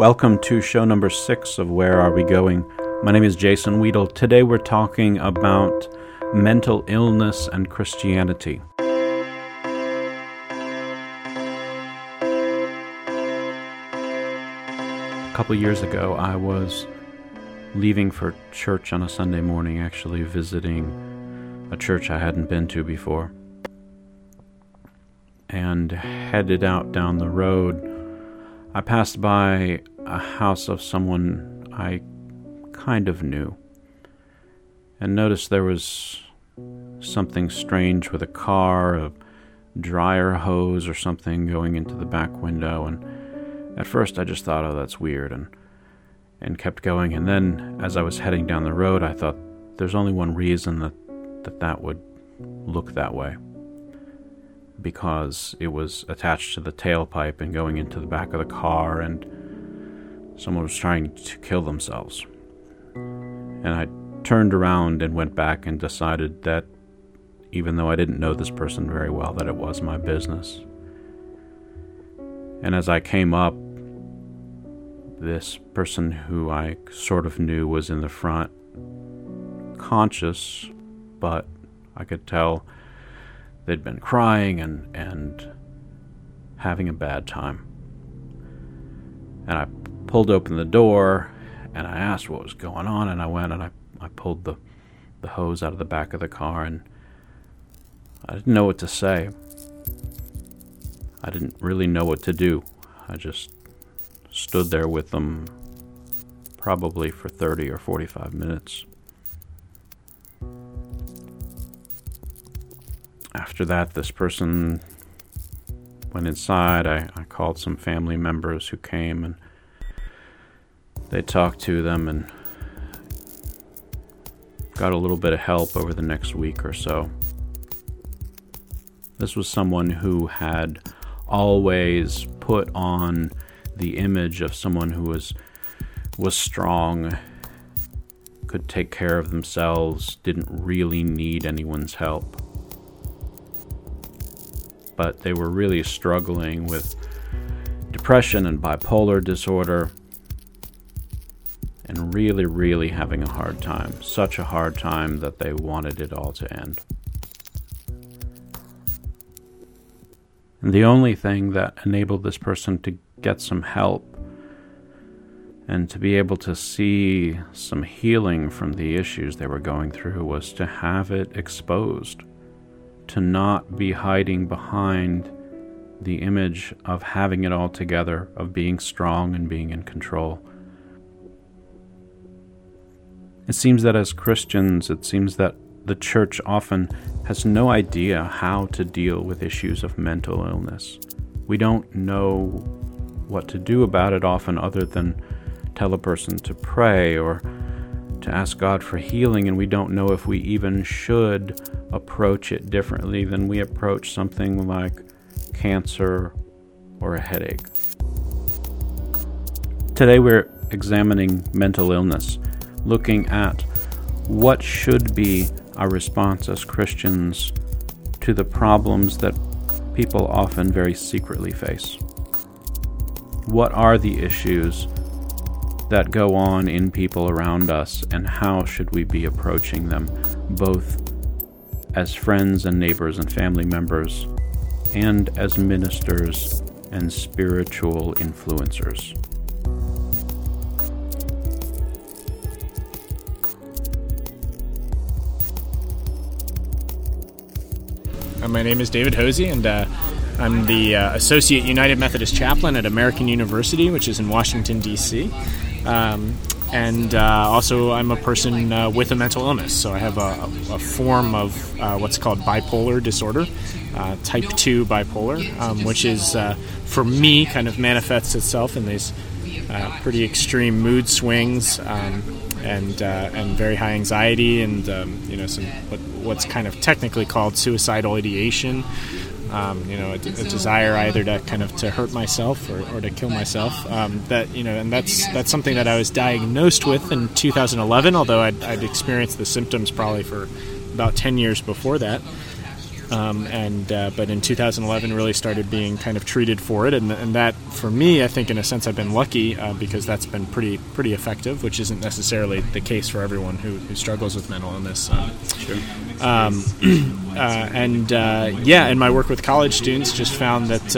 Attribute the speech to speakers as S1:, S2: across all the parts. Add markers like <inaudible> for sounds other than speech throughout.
S1: Welcome to show number six of Where Are We Going? My name is Jason Weedle. Today we're talking about mental illness and Christianity. A couple years ago, I was leaving for church on a Sunday morning, actually visiting a church I hadn't been to before, and headed out down the road. I passed by a house of someone I kind of knew and noticed there was something strange with a car, a dryer hose or something going into the back window and at first I just thought, "Oh, that's weird." and and kept going. And then, as I was heading down the road, I thought, there's only one reason that that, that would look that way. Because it was attached to the tailpipe and going into the back of the car, and someone was trying to kill themselves. And I turned around and went back and decided that even though I didn't know this person very well, that it was my business. And as I came up, this person who I sort of knew was in the front, conscious, but I could tell they'd been crying and, and having a bad time. And I pulled open the door and I asked what was going on, and I went and I, I pulled the, the hose out of the back of the car, and I didn't know what to say. I didn't really know what to do. I just stood there with them probably for 30 or 45 minutes. After that, this person went inside. I, I called some family members who came and they talked to them and got a little bit of help over the next week or so. This was someone who had always put on the image of someone who was was strong, could take care of themselves, didn't really need anyone's help. But they were really struggling with depression and bipolar disorder and really, really having a hard time. Such a hard time that they wanted it all to end. And the only thing that enabled this person to get some help and to be able to see some healing from the issues they were going through was to have it exposed, to not be hiding behind the image of having it all together, of being strong and being in control. It seems that as Christians, it seems that the church often has no idea how to deal with issues of mental illness. We don't know what to do about it often, other than tell a person to pray or to ask God for healing, and we don't know if we even should approach it differently than we approach something like cancer or a headache. Today, we're examining mental illness, looking at what should be our response as Christians to the problems that people often very secretly face. What are the issues that go on in people around us, and how should we be approaching them, both as friends and neighbors and family members, and as ministers and spiritual influencers?
S2: My name is David Hosey, and uh, I'm the uh, Associate United Methodist Chaplain at American University, which is in Washington, D.C. Um, and uh, also, I'm a person uh, with a mental illness. So I have a, a form of uh, what's called bipolar disorder, type 2 bipolar, um, which is, for me, kind of manifests itself in these pretty extreme mood swings. Um, and uh, and very high anxiety and um, you know some what, what's kind of technically called suicidal ideation. Um, you know, a, a, desire either to kind of to hurt myself or, or to kill myself. Um, that you know, and that's that's something that I was diagnosed with in 2011. Although I'd, I'd experienced the symptoms probably for about 10 years before that. Um, and uh, but in 2011, really started being kind of treated for it, and, and that for me, I think in a sense, I've been lucky uh, because that's been pretty pretty effective, which isn't necessarily the case for everyone who, who struggles with mental illness. Um,
S3: Sure.
S2: um, <clears throat> uh, and uh, yeah, in my work with college students, just found that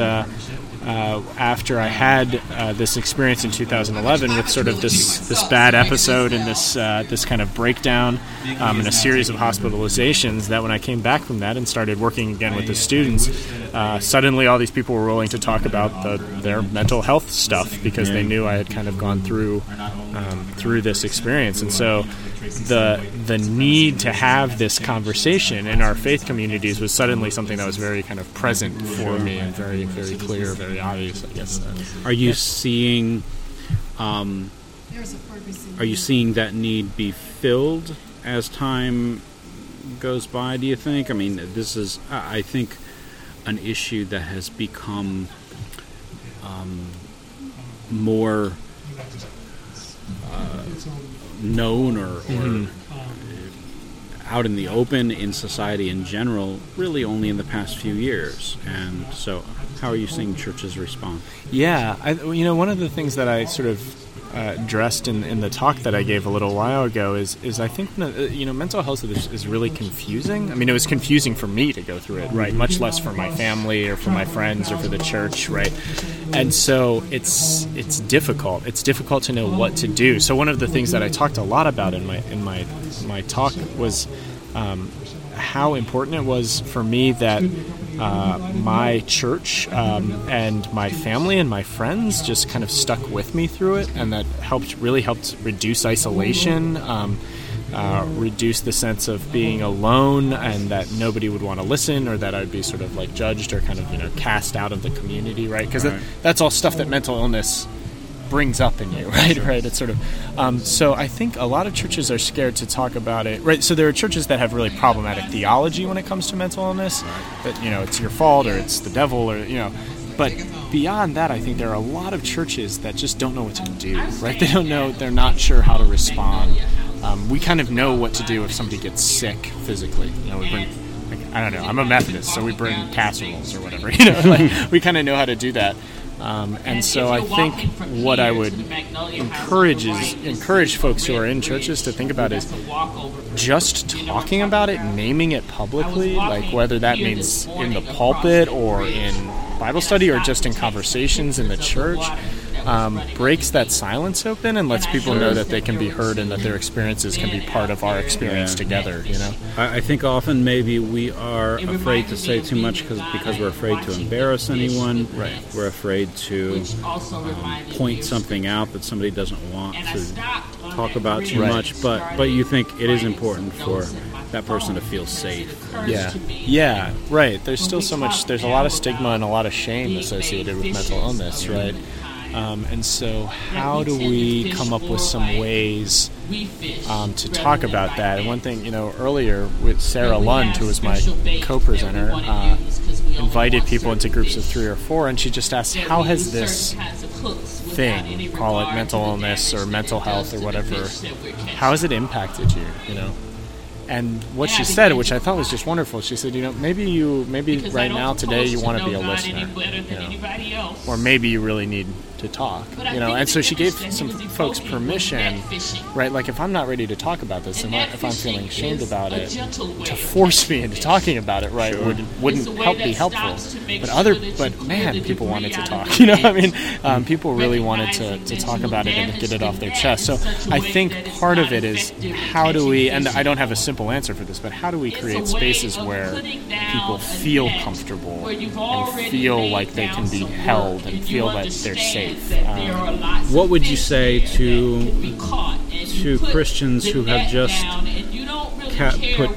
S2: uh, after I had uh, this experience in 2011 with sort of this this bad episode and this uh, this kind of breakdown um, and a series of hospitalizations, that when I came back from that and started working again with the students, uh, suddenly all these people were willing to talk about the, their mental health stuff because they knew I had kind of gone through um, through this experience, and so the the need to have this conversation in our faith communities was suddenly something that was very kind of present for me and very very clear, very obvious. I guess.
S3: Are you seeing? Um, are you seeing that need be filled as time goes by? Do you think? I mean, this is, I I think, an issue that has become um, more uh, known or, or mm-hmm. um, out in the open in society in general, really only in the past few years. And so, how are you seeing churches respond?
S2: Yeah, I, you know, one of the things that I sort of uh, addressed in, in the talk that I gave a little while ago is is I think uh, you know mental health is, is really confusing. I mean, it was confusing for me to go through it, right? Much less for my family or for my friends or for the church, right? And so it's it's difficult. It's difficult to know what to do. So one of the things that I talked a lot about in my in my my talk was um, how important it was for me that uh, my church um, and my family and my friends just kind of stuck with me through it, and that helped really helped reduce isolation. Um, uh, reduce the sense of being alone and that nobody would want to listen or that I'd be sort of like judged or kind of you know cast out of the community right because
S3: Right.
S2: that's all stuff that mental illness brings up in you, <laughs> right? Right. It's sort of. Um, so I think a lot of churches are scared to talk about it, right? So there are churches that have really problematic theology when it comes to mental illness, that you know it's your fault or it's the devil or you know. But beyond that, I think there are a lot of churches that just don't know what to do, right? They don't know, they're not sure how to respond. Um, we kind of know what to do if somebody gets sick physically. You know, we bring I don't know. I'm a Methodist, so we bring casseroles or whatever. <laughs> You know, like we kind of know how to do that. Um, and so I think what I would encourage is encourage folks who are in churches to think about is just talking about it, naming it publicly, like whether that means in the pulpit or in Bible study or just in conversations in the church. Um, breaks that silence open and lets people know that they can be heard and that their experiences can be part of our experience
S3: Yeah.
S2: together. You know,
S3: I, I think often maybe we are afraid to say too much cause, because we're afraid to embarrass anyone.
S2: Right.
S3: We're afraid to um, point something out that somebody doesn't want to talk about too
S2: Right.
S3: much. But but you think it is important for that person to feel safe.
S2: Yeah. Yeah, right. There's still so much, there's a lot of stigma and a lot of shame associated with mental illness, right? Um, and so, how do we come up with some ways um, to talk about that? And one thing, you know, earlier with Sarah Lund, who was my co presenter, uh, invited people into groups of three or four, and she just asked, How has this thing, call it mental illness or mental health or whatever, how has it impacted you, you know? And what she said, which I thought was just wonderful, she said, you know, maybe you, maybe right now today you want to be a listener, you know, or maybe you really need to talk, you know. And so she gave some folks permission, right? Like if I'm not ready to talk about this, and if I'm feeling ashamed about it, to force me into talking about it, right, would, wouldn't help be helpful. But other, but man, people wanted to talk, <laughs> you know. I mean, um, people really wanted to, to talk about it and get it off their chest. So I think part of it is how do we, and I don't have a simple answer for this, but how do we create spaces where people feel comfortable and feel like they can be held and feel that they're safe. Um,
S3: What would you say to to Christians who have just ca- put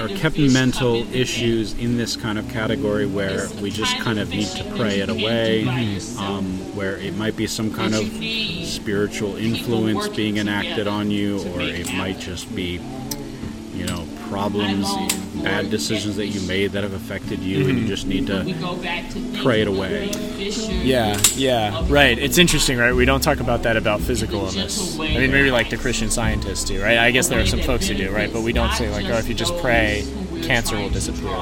S3: or kept mental issues in this kind of category where we just kind of need to pray it away, um, where it might be some kind of spiritual influence being enacted on you, or it might just be, you know, problems, bad decisions that you made that have affected you, and you just need to to pray it away.
S2: Yeah, yeah, right. It's interesting, right? We don't talk about that about physical illness. I mean, maybe like the Christian scientists do, right? I guess there are some folks who do, right? But we don't say like, oh, if you just pray, cancer will disappear.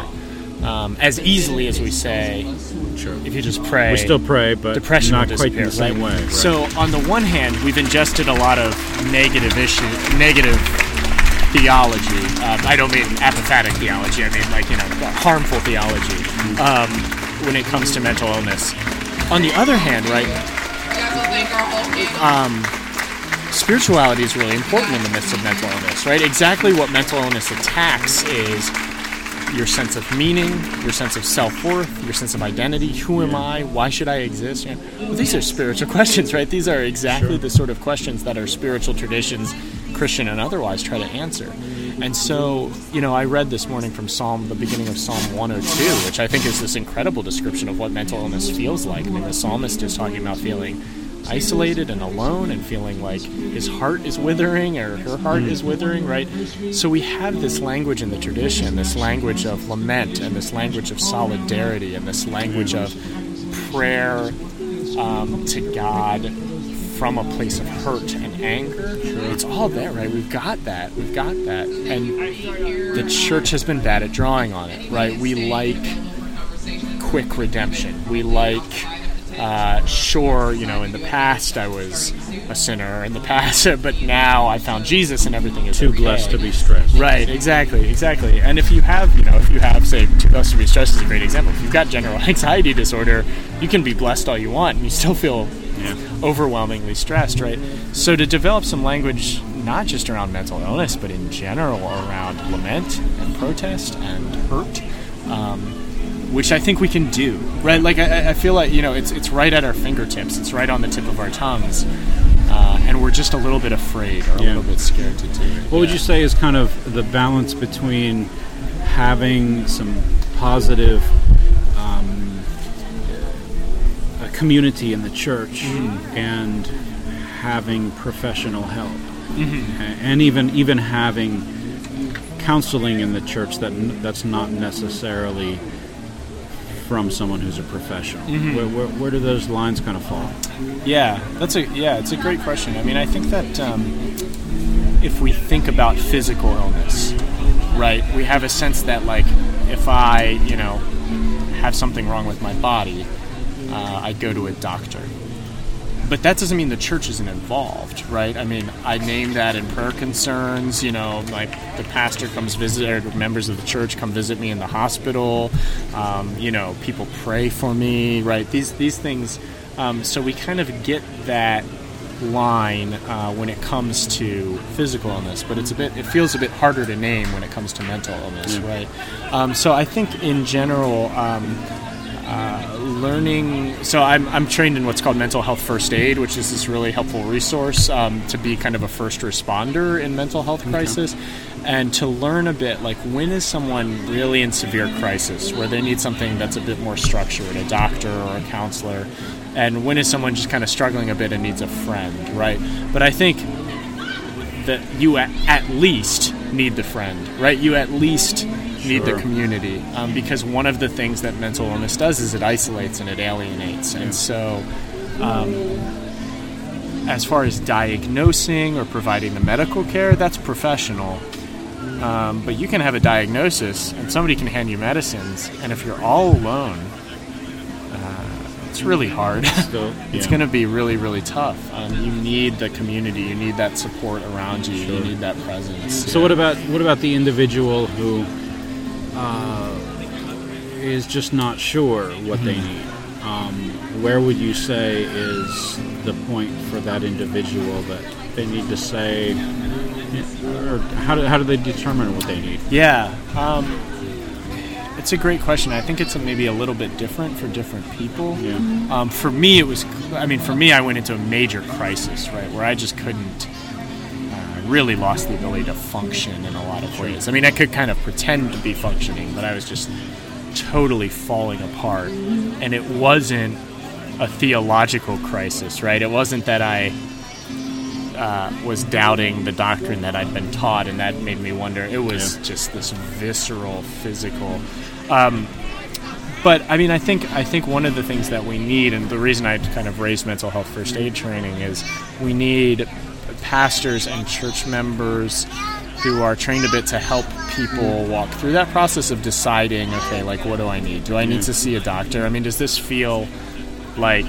S2: um, as easily as we say
S1: Sure.
S2: if you just pray.
S1: We still pray, but
S2: depression
S1: not
S2: will
S1: quite in the same
S2: right?
S1: way. right.
S2: So on the one hand, we've ingested a lot of negative issue, negative theology. Um, I don't mean apathetic theology. I mean like you know harmful theology um, when it comes to mental illness. On the other hand, right, um, spirituality is really important in the midst of mental illness, right? Exactly what mental illness attacks is your sense of meaning, your sense of self worth, your sense of identity. Who am I? Why should I exist? Well, these are spiritual <laughs> questions, right? These are exactly the sort of questions that our spiritual traditions, Christian and otherwise, try to answer. And so, you know, I read this morning from Psalm, the beginning of Psalm 102, which I think is this incredible description of what mental illness feels like. I mean, the psalmist is talking about feeling isolated and alone and feeling like his heart is withering or her heart is withering, right? So we have this language in the tradition, this language of lament and this language of solidarity and this language of prayer um, to God from a place of hurt and anger. It's all there, right? We've got that. We've got that. And the church has been bad at drawing on it, right? We like quick redemption. We like uh, sure, you know, in the past I was a sinner in the <laughs> past, but now I found Jesus and everything is
S1: too
S2: okay.
S1: blessed to be stressed.
S2: Right, exactly, exactly. And if you have, you know, if you have, say, too blessed to be stressed is a great example. If you've got general <laughs> anxiety disorder, you can be blessed all you want, and you still feel
S1: Yeah. <laughs>
S2: overwhelmingly stressed, right? So to develop some language, not just around mental illness, but in general around lament and protest and hurt, um, which I think we can do, right? Like I, I feel like you know, it's it's right at our fingertips. It's right on the tip of our tongues, uh, and we're just a little bit afraid or a
S1: Yeah.
S2: little bit scared to do it.
S1: What would you say is kind of the balance between having some positive um, a community in the church and having professional help, A- and even even having counseling in the church that that's not necessarily from someone who's a professional. Where, where, where do those lines kind of fall?
S2: Yeah, that's a yeah, it's a great question. I mean, I think that um, if we think about physical illness, right, we have a sense that like if I, you know, have something wrong with my body, uh, I'd go to a doctor. But that doesn't mean the church isn't involved, right? I mean, I name that in prayer concerns. You know, like the pastor comes visit, or members of the church come visit me in the hospital. Um, you know, people pray for me, right? These these things. Um, so we kind of get that line uh, when it comes to physical illness, but it's a bit. It feels a bit harder to name when it comes to mental illness, right? Um, so I think in general. Um, learning so I'm, I'm trained in what's called mental health first aid which is this really helpful resource um, to be kind of a first responder in mental health crisis and to learn a bit like when is someone really in severe crisis where they need something that's a bit more structured a doctor or a counselor and when is someone just kind of struggling a bit and needs a friend right but i think that you at, at least need the friend, right? You at least need the community um, because one of the things that mental illness does is it isolates and it alienates. And so, um, as far as diagnosing or providing the medical care, that's professional. Um, but you can have a diagnosis and somebody can hand you medicines, and if you're all alone, uh, it's really hard. <laughs>
S1: Still,
S2: It's
S1: yeah.
S2: going to be really, really tough. Um, you need the community. You need that support around you. You need that presence.
S1: So what about what about the individual who uh, is just not sure what they
S2: Mm-hmm.
S1: need? Um, where would you say is the point for that individual that they need to say, or how do, how do they determine what they need?
S2: Yeah, um, it's a great question. I think it's a, maybe a little bit different for different people.
S1: Yeah.
S2: Um, for me, it was. I mean, for me, I went into a major crisis, right, where I just couldn't. Really lost the ability to function in a lot of ways. I mean, I could kind of pretend to be functioning, but I was just totally falling apart. And it wasn't a theological crisis, right? It wasn't that I uh, was doubting the doctrine that I'd been taught, and that made me wonder. It was
S1: Yeah.
S2: just this visceral, physical. Um, but I mean, I think I think one of the things that we need, and the reason I kind of raised mental health first aid training is we need pastors and church members who are trained a bit to help people walk through that process of deciding, okay, like what do I need? Do I need to see a doctor? I mean, does this feel like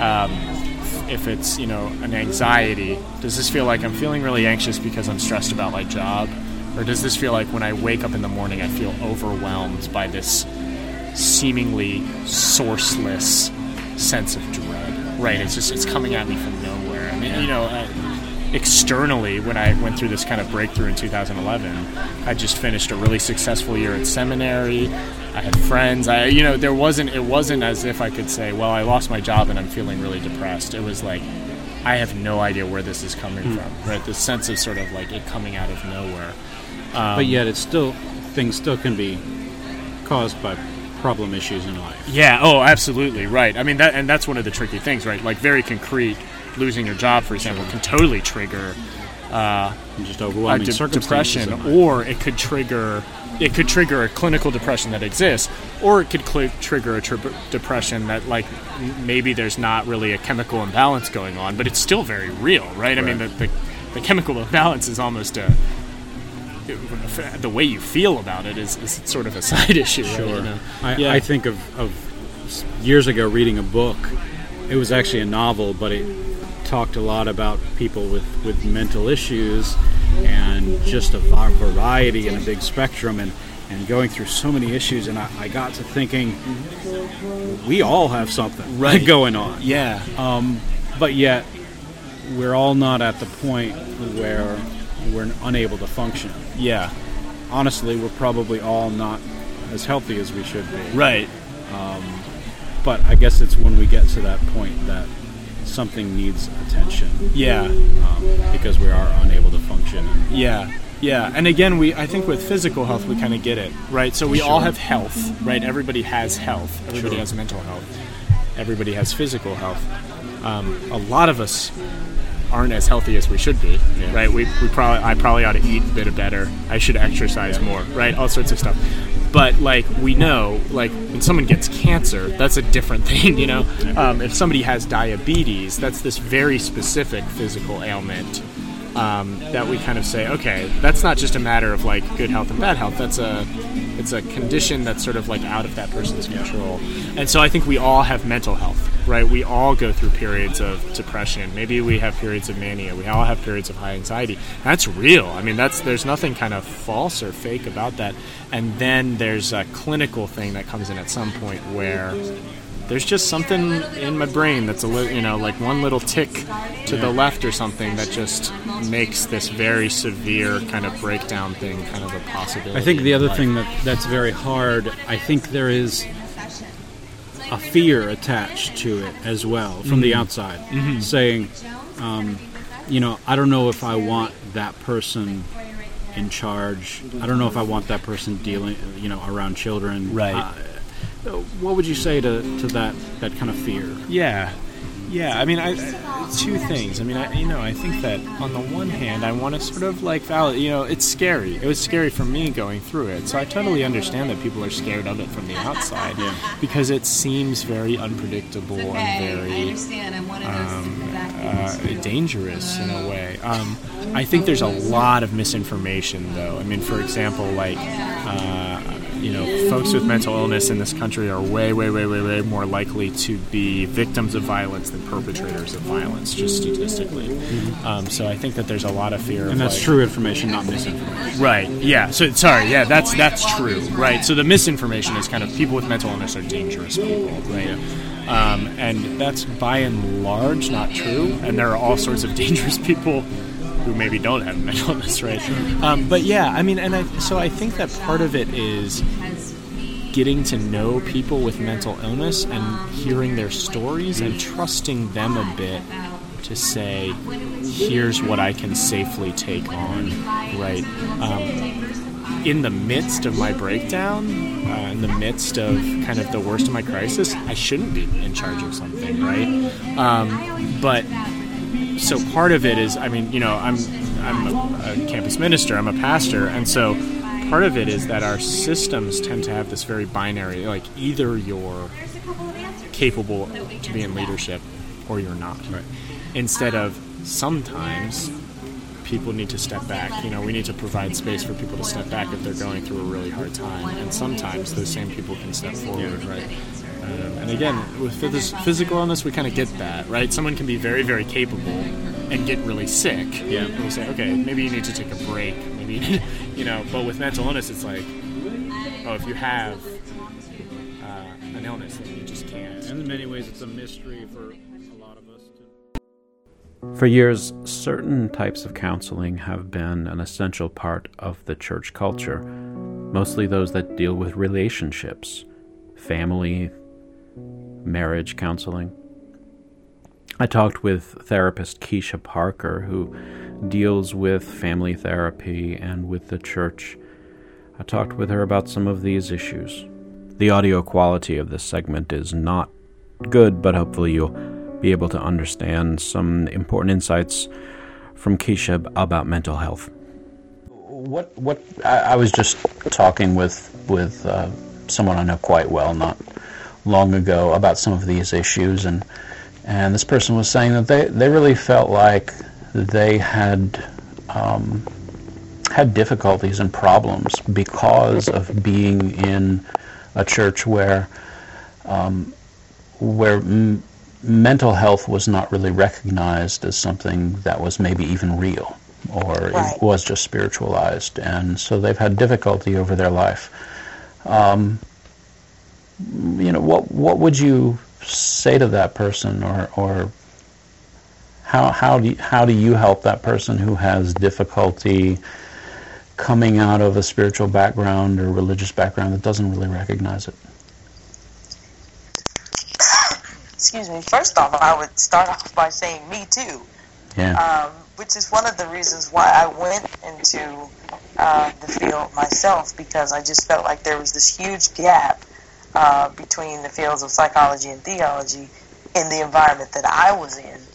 S2: um, if it's you know an anxiety, does this feel like I'm feeling really anxious because I'm stressed about my job, or does this feel like when I wake up in the morning I feel overwhelmed by this seemingly sourceless sense of dread? Right? It's just it's coming at me from nowhere. I mean, you know. I, externally when I went through this kind of breakthrough in 2011. I just finished a really successful year at seminary. I had friends. I you know there wasn't it wasn't as if I could say, well, I lost my job and I'm feeling really depressed. It was like I have no idea where this is coming mm. from. Right, the sense of sort of like it coming out of nowhere.
S1: Um, but yet, it's still things still can be caused by problem issues in life.
S2: Yeah. Oh, absolutely. Right. I mean that, and that's one of the tricky things, right? Like very concrete losing your job, for example, can totally trigger uh,
S1: just overwhelming de-
S2: depression, or it could trigger it could trigger a clinical depression that exists, or it could cl- trigger a tri- depression that like maybe there's not really a chemical imbalance going on, but it's still very real, right? right. I mean, the, the, the chemical <laughs> imbalance is almost a the way you feel about it is, is sort of a <laughs> side issue.
S1: Sure.
S2: Right? You
S1: know? I, yeah. I think of, of years ago reading a book. It was actually a novel, but it talked a lot about people with, with mental issues and just a variety and a big spectrum and, and going through so many issues. And I, I got to thinking, we all have something <laughs> right. going on.
S2: Yeah.
S1: Um, but yet, we're all not at the point where we're unable to function.
S2: Yeah.
S1: Honestly, we're probably all not as healthy as we should be.
S2: Right.
S1: Um, but I guess it's when we get to that point that something needs attention.
S2: Yeah.
S1: Um, because we are unable to function.
S2: Yeah. Yeah, and again, we I think with physical health we kind of get it right. So we sure. all have health, right? Everybody has health. Everybody sure. has mental health. Everybody has physical health. Um, a lot of us aren't as healthy as we should be, yeah. right? We, we probably I probably ought to eat a bit better. I should exercise more, right? All sorts of stuff but like we know like when someone gets cancer that's a different <laughs> thing you know? Um, if somebody has diabetes that's this very specific physical ailment um, that we kind of say okay that's not just a matter of like good health and bad health that's a it's a condition that's sort of like out of that person's control. And so I think we all have mental health, right? We all go through periods of depression. Maybe we have periods of mania. We all have periods of high anxiety. That's real. I mean, that's there's nothing kind of false or fake about that. And then there's a clinical thing that comes in at some point where there's just something in my brain that's a little, you know, like one little tick to the left or something that just makes this very severe kind of breakdown thing kind of a possibility.
S1: I think the other thing that that's very hard. I think there is a fear attached to it as well from mm-hmm. the outside, mm-hmm. saying, um, you know, I don't know if I want that person in charge. I don't know if I want that person dealing, you know, around children.
S2: Right. Uh,
S1: what would you say to, to that that kind of fear?
S2: Yeah, yeah. I mean, I, two things. I mean, I, you know, I think that on the one hand, I want to sort of like validate. You know, it's scary. It was scary for me going through it, so I totally understand that people are scared of it from the <laughs> outside, yeah. because it seems very unpredictable and very um, uh, dangerous in a way. Um, I think there's a lot of misinformation, though. I mean, for example, like. Uh, you know, folks with mental illness in this country are way, way, way, way, way more likely to be victims of violence than perpetrators of violence, just statistically. Mm-hmm. Um, so I think that there's a lot of fear.
S1: And
S2: of
S1: that's
S2: like,
S1: true information, not misinformation.
S2: Right. Yeah. So sorry. Yeah. That's that's true. Right. So the misinformation is kind of people with mental illness are dangerous people. Right. Yeah. Um, and that's by and large not true. And there are all sorts of <laughs> dangerous people who maybe don't have mental illness, right? Um, but yeah, I mean, and I, so I think that part of it is getting to know people with mental illness and hearing their stories and trusting them a bit to say, here's what I can safely take on, right? Um, in the midst of my breakdown, uh, in the midst of kind of the worst of my crisis, I shouldn't be in charge of something, right? Um, but so part of it is, I mean, you know, I'm I'm a, a campus minister, I'm a pastor, and so part of it is that our systems tend to have this very binary, like either you're capable to be in leadership or you're not.
S1: Right.
S2: Instead of sometimes people need to step back. You know, we need to provide space for people to step back if they're going through a really hard time. And sometimes those same people can step forward, yeah. right? Um, and again, with physical illness, we kind of get that, right? Someone can be very, very capable and get really sick.
S3: Yeah.
S2: And we say, okay, maybe you need to take a break. Maybe, <laughs> you know, but with mental illness, it's like, oh, if you have uh, an illness, then you just can't.
S3: And in many ways, it's a mystery for a lot of us. To... For years, certain types of counseling have been an essential part of the church culture, mostly those that deal with relationships, family, marriage counseling. I talked with therapist Keisha Parker, who deals with family therapy and with the church. I talked with her about some of these issues. The audio quality of this segment is not good, but hopefully you'll be able to understand some important insights from Keisha about mental health. What what I, I was just talking with with uh, someone I know quite well, not long ago about some of these issues, and and this person was saying that they, they really felt like they had um, had difficulties and problems because of being in a church where um, where m- mental health was not really recognized as something that was maybe even real or right. it was just spiritualized, and so they've had difficulty over their life. Um, you know, what what would you say to that person, or or how how do you, how do you help that person who has difficulty coming out of a spiritual background or religious background that doesn't really recognize it?
S4: Excuse me. First off, I would start off by saying me too.
S3: Yeah.
S4: Um, which is one of the reasons why I went into uh, the field myself because I just felt like there was this huge gap uh, between the fields of psychology and theology in the environment that I was in.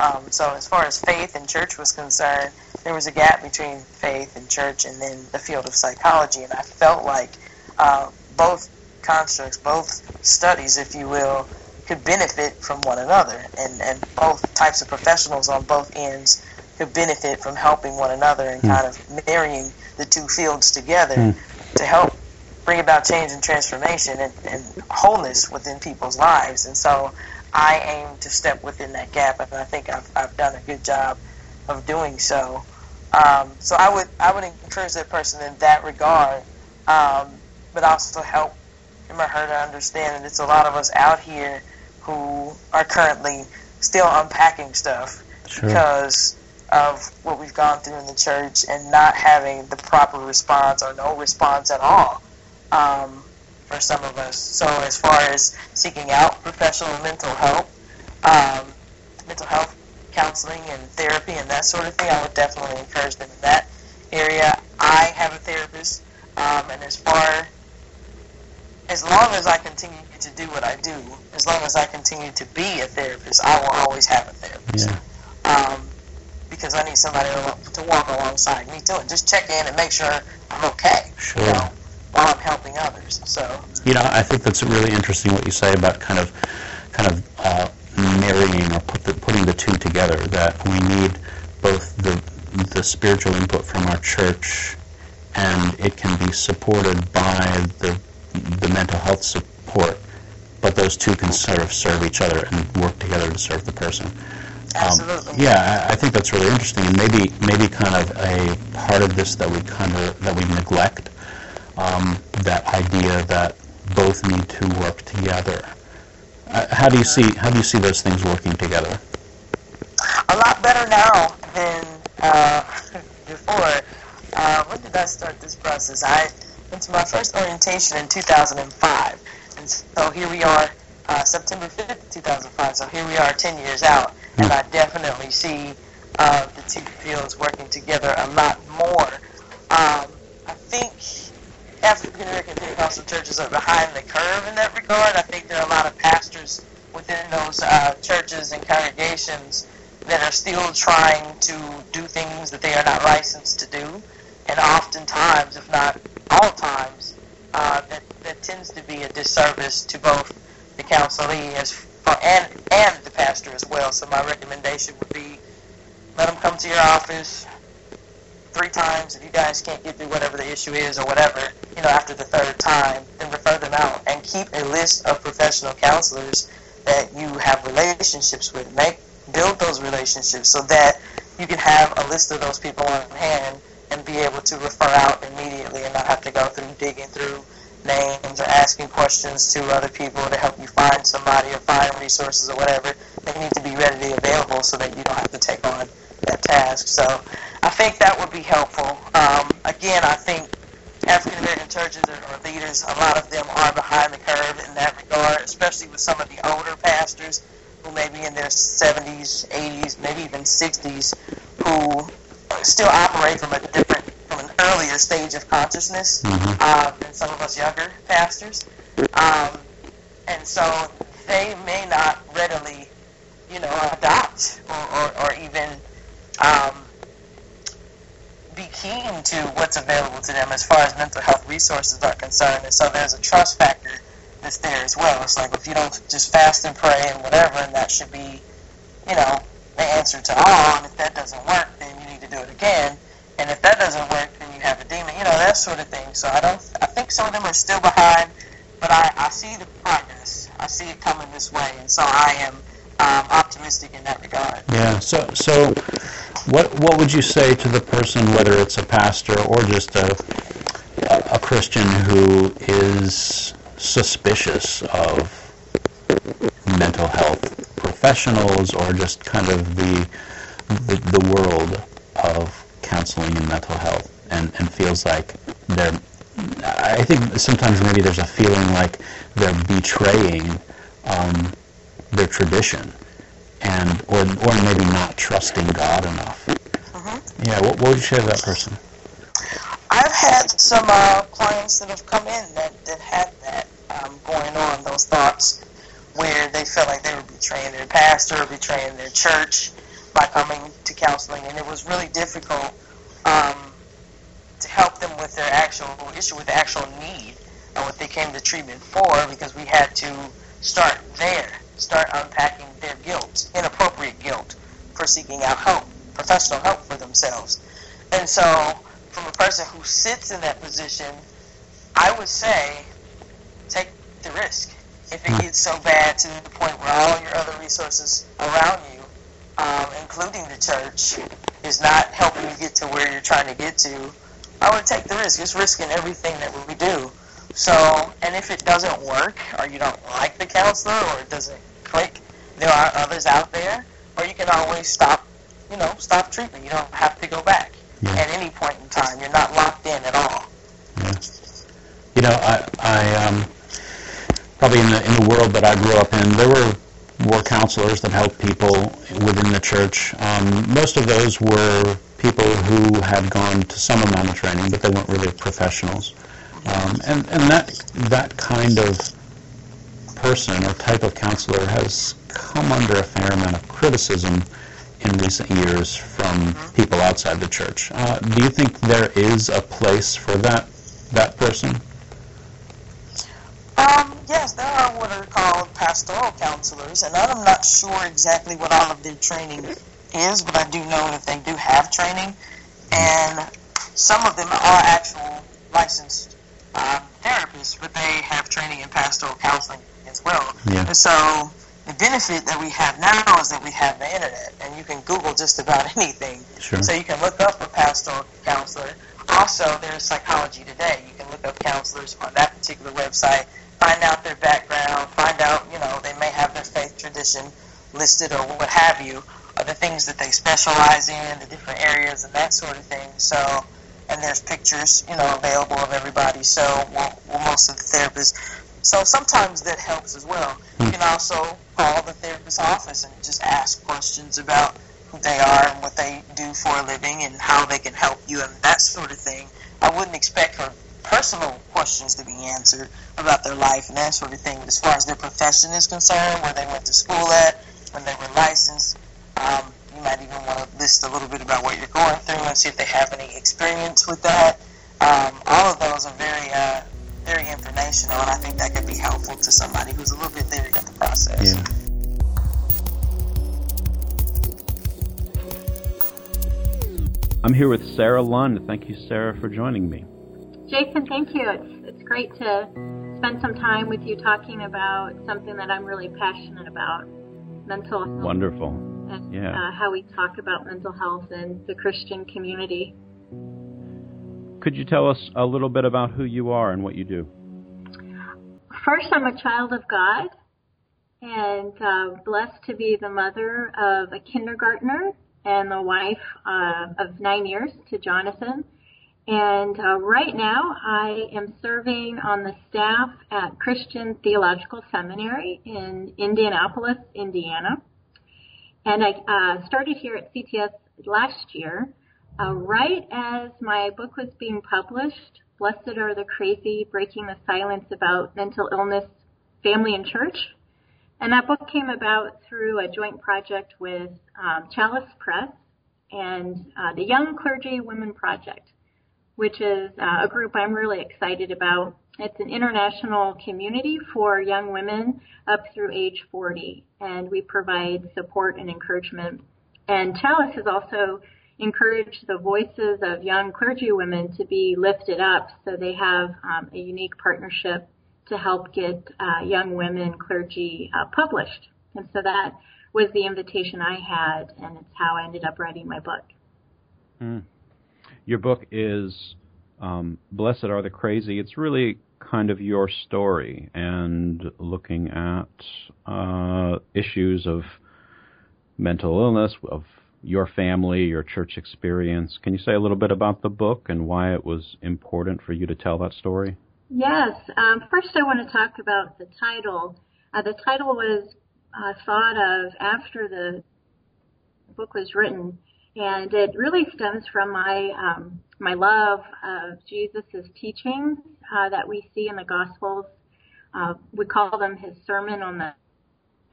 S4: Um, so as far as faith and church was concerned, there was a gap between faith and church and then the field of psychology. And I felt like uh, both constructs, both studies, if you will, could benefit from one another. And, and both types of professionals on both ends could benefit from helping one another and mm. kind of marrying the two fields together mm. to help bring about change and transformation and, and wholeness within people's lives. And so I aim to step within that gap, and I think I've, I've done a good job of doing so. Um, so I would I would encourage that person in that regard, um, but also help him or her to understand that it's a lot of us out here who are currently still unpacking stuff
S3: sure.
S4: because of what we've gone through in the church and not having the proper response or no response at all um, for some of us. So as far as seeking out professional mental help, um, mental health counseling and therapy and that sort of thing, I would definitely encourage them in that area. I have a therapist, um, and as far as long as I continue to do what I do, as long as I continue to be a therapist, I will always have a therapist.
S3: Yeah.
S4: Um, because I need somebody to, to walk alongside me too, and just check in and make sure I'm okay.
S3: Sure.
S4: You know? While I'm helping others. So
S3: you know, I think that's really interesting what you say about kind of kind of uh, marrying or put the, putting the two together. That we need both the the spiritual input from our church, and it can be supported by the the mental health support. But those two can sort of serve each other and work together to serve the person.
S4: Um, Absolutely.
S3: Yeah, I, I think that's really interesting, and maybe maybe kind of a part of this that we kind of that we neglect um, that idea that both need to work together. Uh, how do you see how do you see those things working together?
S4: A lot better now than uh, <laughs> before. Uh, when did I start this process? I went to my first orientation in 2005, and so here we are, uh, September 5th, 2005. So here we are, 10 years out, and. I definitely see uh, the two fields working together a lot more. Um, African American Pentecostal churches are behind the curve in that regard. I think there are a lot of pastors within those uh, churches and congregations that are still trying to do things that they are not licensed to do. And oftentimes, if not all times, uh, that, that tends to be a disservice to both the counselee as far, and, and the pastor as well. So my recommendation would be let them come to your office, three times. If you guys can't get through whatever the issue is or whatever, you know, after the third time, then refer them out and keep a list of professional counselors that you have relationships with. Make build those relationships so that you can have a list of those people on hand and be able to refer out immediately and not have to go through digging through names or asking questions to other people to help you find somebody or find resources or whatever. They need to be readily available so that you don't have to take on that task. So I think that would be helpful. Um, again, I think African American churches or leaders, a lot of them are behind the curve in that regard, especially with some of the older pastors who may be in their 70s, 80s, maybe even 60s, who still operate from a different, from an earlier stage of consciousness mm-hmm. uh, than some of us younger pastors. Um, and so they may not readily, you know, adopt or, or, or even um, be keen to what's available to them as far as mental health resources are concerned. And so there's a trust factor that's there as well. It's like if you don't just fast and pray and whatever, and that should be, you know, the answer to all. And if that doesn't work, then you need to do it again. And if that doesn't work, then you have a demon. You know, that sort of thing. So I don't. I think some of them are still behind, but I, I see the progress. I see it coming this way, and so I am um, optimistic in that regard.
S3: Yeah. So so. What what would you say to the person, whether it's a pastor or just a a Christian who is suspicious of mental health professionals or just kind of the the, the world of counseling and mental health and, and feels like they're I think sometimes maybe there's a feeling like they're betraying um, their tradition and or or maybe not trusting God enough. Mm-hmm. Yeah, what, what would you say to that person?
S4: I've had some uh, clients that have come in that, that had that um, going on, those thoughts where they felt like they were betraying their pastor or betraying their church by coming to counseling, and it was really difficult um, to help them with their actual issue, with the actual need and what they came to treatment for, because we had to start there, start unpacking their guilt, inappropriate guilt for seeking out help, professional help for themselves. And so, from a person who sits in that position, I would say take the risk. If it gets so bad to the point where all your other resources around you, um, including the church, is not helping you get to where you're trying to get to, I would take the risk. It's risking everything that we do. So, and if it doesn't work, or you don't like the counselor, or it doesn't click, there are others out there, or you can always stop, you know, stop treatment. You don't have to go back yeah. at any point in time. You're not locked in at all.
S3: Yeah. You know, I, I um, probably in the in the world that I grew up in, there were war counselors that helped people within the church. Um, most of those were people who had gone to some amount of training, but they weren't really professionals. Um, and and that that kind of person or type of counselor has come under a fair amount of criticism in recent years from people outside the church. Uh, do you think there is a place for that that person?
S4: Um, yes, there are what are called pastoral counselors, and I'm not sure exactly what all of their training is, but I do know that they do have training, and some of them are actual licensed um, therapists, but they have training in pastoral counseling as well. Yeah. And so the benefit that we have now is that we have the internet, and you can Google just about <laughs> anything. Sure. So you can look up a pastoral counselor. Also, there's Psychology Today. You can look up counselors on that particular website, find out their background, find out, you know, they may have their faith tradition listed or what have you, or the things that they specialize in, the different areas and that sort of thing. So, and there's pictures, you know, available of everybody. So, well, well most of the therapists so sometimes that helps as well. You can also call the therapist's office and just ask questions about who they are and what they do for a living and how they can help you and that sort of thing. I wouldn't expect for personal questions to be answered about their life and that sort of thing. But as far as their profession is concerned, where they went to school at, when they were licensed, um, you might even want to list a little bit about what you're going through and see if they have any experience with that. Um, all of those are very uh, very informational, and I think that could be helpful to somebody who's a little bit leery of the process. Yeah.
S1: I'm here with Sarah Lund. Thank you, Sarah, for joining me.
S5: Jason, thank you. It's, it's great to spend some time with you talking about something that I'm really passionate about mental health.
S1: Wonderful.
S5: And
S1: yeah.
S5: uh, how we talk about mental health in the Christian community.
S1: Could you tell us a little bit about who you are and what you do?
S5: First, I'm a child of God and uh, blessed to be the mother of a kindergartner and the wife uh, of nine years to Jonathan. And uh, right now, I am serving on the staff at Christian Theological Seminary in Indianapolis, Indiana. And I uh, started here at CTS last year, uh, right as my book was being published. Blessed are the crazy, breaking the silence about mental illness, family, and church. And that book came about through a joint project with um, Chalice Press and uh, the Young Clergy Women Project which is uh, a group I'm really excited about. It's an international community for young women up through age 40, and we provide support and encouragement. And Chalice has also encouraged the voices of young clergy women to be lifted up, so they have um, a unique partnership to help get uh, young women clergy uh, published. And so that was the invitation I had, and it's how I ended up writing my book.
S1: Mm your book is um, Blessed Are the Crazy. It's really kind of your story and looking at uh, issues of mental illness, of your family, your church experience. Can you say a little bit about the book and why it was important for you to tell that story?
S5: Yes. Um, first, I want to talk about the title. Uh, the title was uh, thought of after the book was written and it really stems from my um, my love of Jesus' teachings uh, that we see in the Gospels. Uh, we call them his Sermon on the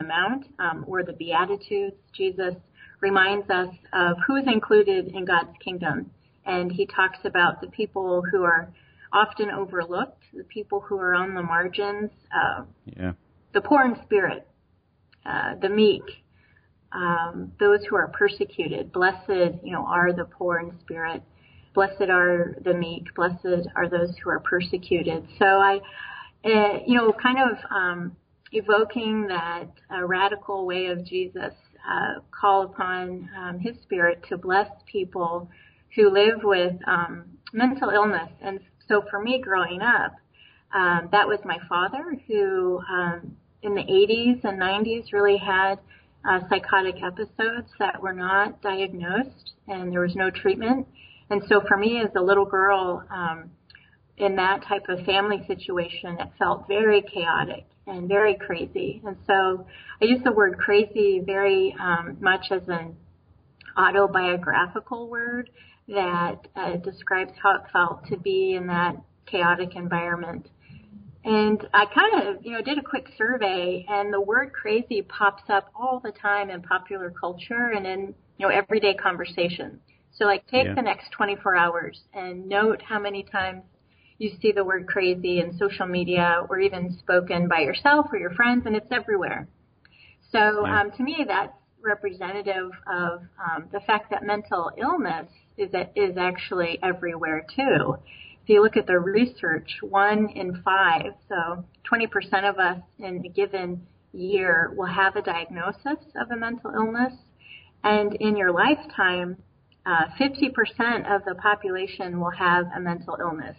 S5: Mount, um, or the Beatitudes. Jesus reminds us of who's included in God's kingdom, and he talks about the people who are often overlooked, the people who are on the margins, uh,
S1: yeah.
S5: the poor in spirit, uh, the meek, um, those who are persecuted. Blessed, you know, are the poor in spirit. Blessed are the meek. Blessed are those who are persecuted. So I, uh, you know, kind of um, evoking that uh, radical way of Jesus, uh, call upon um, His Spirit to bless people who live with um, mental illness. And so for me, growing up, um, that was my father who, um, in the 80s and 90s, really had uh, psychotic episodes that were not diagnosed and there was no treatment. And so for me as a little girl, um, in that type of family situation, it felt very chaotic and very crazy. And so I use the word crazy very um, much as an autobiographical word that uh, describes how it felt to be in that chaotic environment. And I kind of, you know, did a quick survey and the word crazy pops up all the time in popular culture and in, you know, everyday conversation. So like take yeah. the next 24 hours and note how many times you see the word crazy in social media or even spoken by yourself or your friends and it's everywhere. So um, to me that's representative of um, the fact that mental illness is, is actually everywhere too if you look at the research, one in five, so 20% of us in a given year will have a diagnosis of a mental illness. And in your lifetime, uh, 50% of the population will have a mental illness.